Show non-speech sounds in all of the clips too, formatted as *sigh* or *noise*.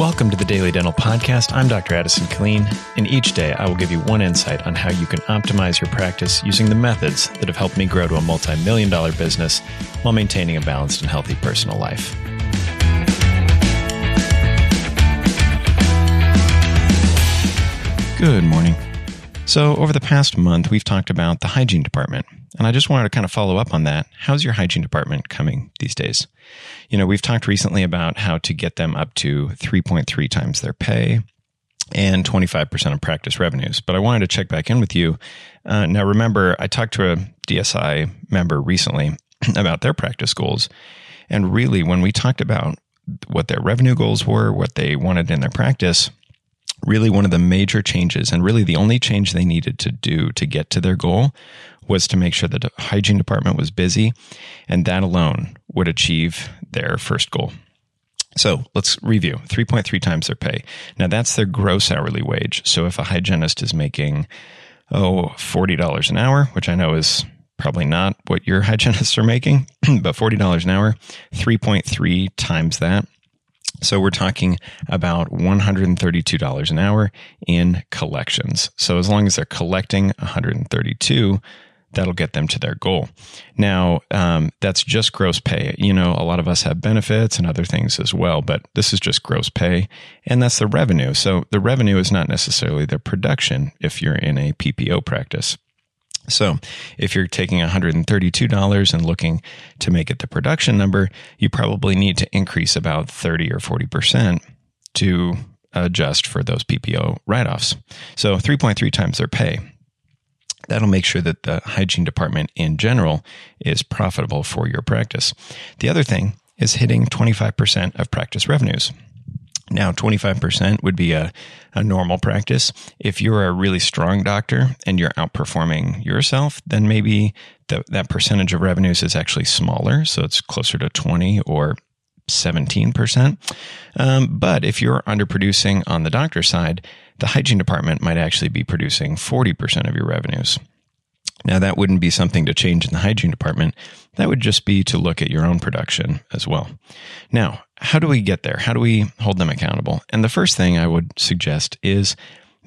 Welcome to the Daily Dental Podcast. I'm Dr. Addison Killeen, and each day I will give you one insight on how you can optimize your practice using the methods that have helped me grow to a multi million dollar business while maintaining a balanced and healthy personal life. Good morning. So, over the past month, we've talked about the hygiene department. And I just wanted to kind of follow up on that. How's your hygiene department coming these days? You know, we've talked recently about how to get them up to 3.3 times their pay and 25% of practice revenues. But I wanted to check back in with you. Uh, now, remember, I talked to a DSI member recently *clears throat* about their practice goals. And really, when we talked about what their revenue goals were, what they wanted in their practice, really one of the major changes and really the only change they needed to do to get to their goal was to make sure that the hygiene department was busy, and that alone would achieve their first goal. So let's review 3.3 times their pay. Now that's their gross hourly wage. So if a hygienist is making, oh, $40 an hour, which I know is probably not what your *laughs* hygienists are making, *clears throat* but $40 an hour, 3.3 times that. So we're talking about $132 an hour in collections. So as long as they're collecting 132, that'll get them to their goal. Now, um, that's just gross pay. You know, a lot of us have benefits and other things as well, but this is just gross pay, and that's the revenue. So the revenue is not necessarily the production if you're in a PPO practice. So if you're taking $132 and looking to make it the production number, you probably need to increase about 30 or 40% to adjust for those PPO write offs. So 3.3 times their pay. That'll make sure that the hygiene department in general is profitable for your practice. The other thing is hitting 25% of practice revenues. Now, 25% would be a, a normal practice. If you're a really strong doctor and you're outperforming yourself, then maybe the, that percentage of revenues is actually smaller. So it's closer to 20 or 17%. Um, but if you're underproducing on the doctor side, the hygiene department might actually be producing 40% of your revenues. Now, that wouldn't be something to change in the hygiene department. That would just be to look at your own production as well. Now, how do we get there? How do we hold them accountable? And the first thing I would suggest is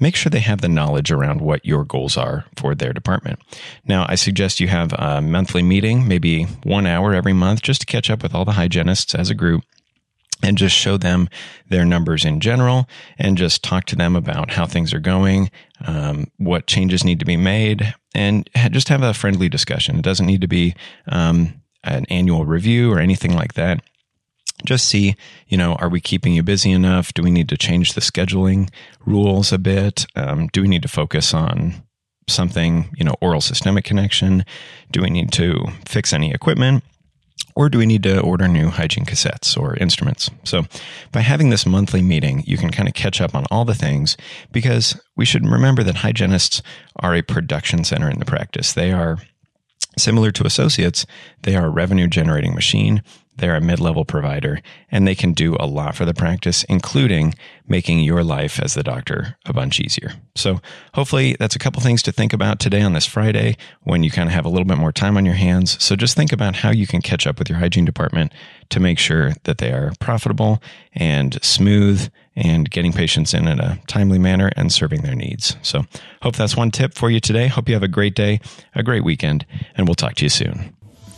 make sure they have the knowledge around what your goals are for their department. Now, I suggest you have a monthly meeting, maybe one hour every month, just to catch up with all the hygienists as a group and just show them their numbers in general and just talk to them about how things are going, um, what changes need to be made, and just have a friendly discussion. It doesn't need to be um, an annual review or anything like that just see, you know, are we keeping you busy enough? Do we need to change the scheduling rules a bit? Um, do we need to focus on something, you know, oral systemic connection? Do we need to fix any equipment? Or do we need to order new hygiene cassettes or instruments? So, by having this monthly meeting, you can kind of catch up on all the things because we should remember that hygienists are a production center in the practice. They are similar to associates, they are a revenue generating machine they're a mid level provider and they can do a lot for the practice, including making your life as the doctor a bunch easier. So hopefully that's a couple things to think about today on this Friday when you kind of have a little bit more time on your hands. So just think about how you can catch up with your hygiene department to make sure that they are profitable and smooth and getting patients in in a timely manner and serving their needs. So hope that's one tip for you today. Hope you have a great day, a great weekend, and we'll talk to you soon.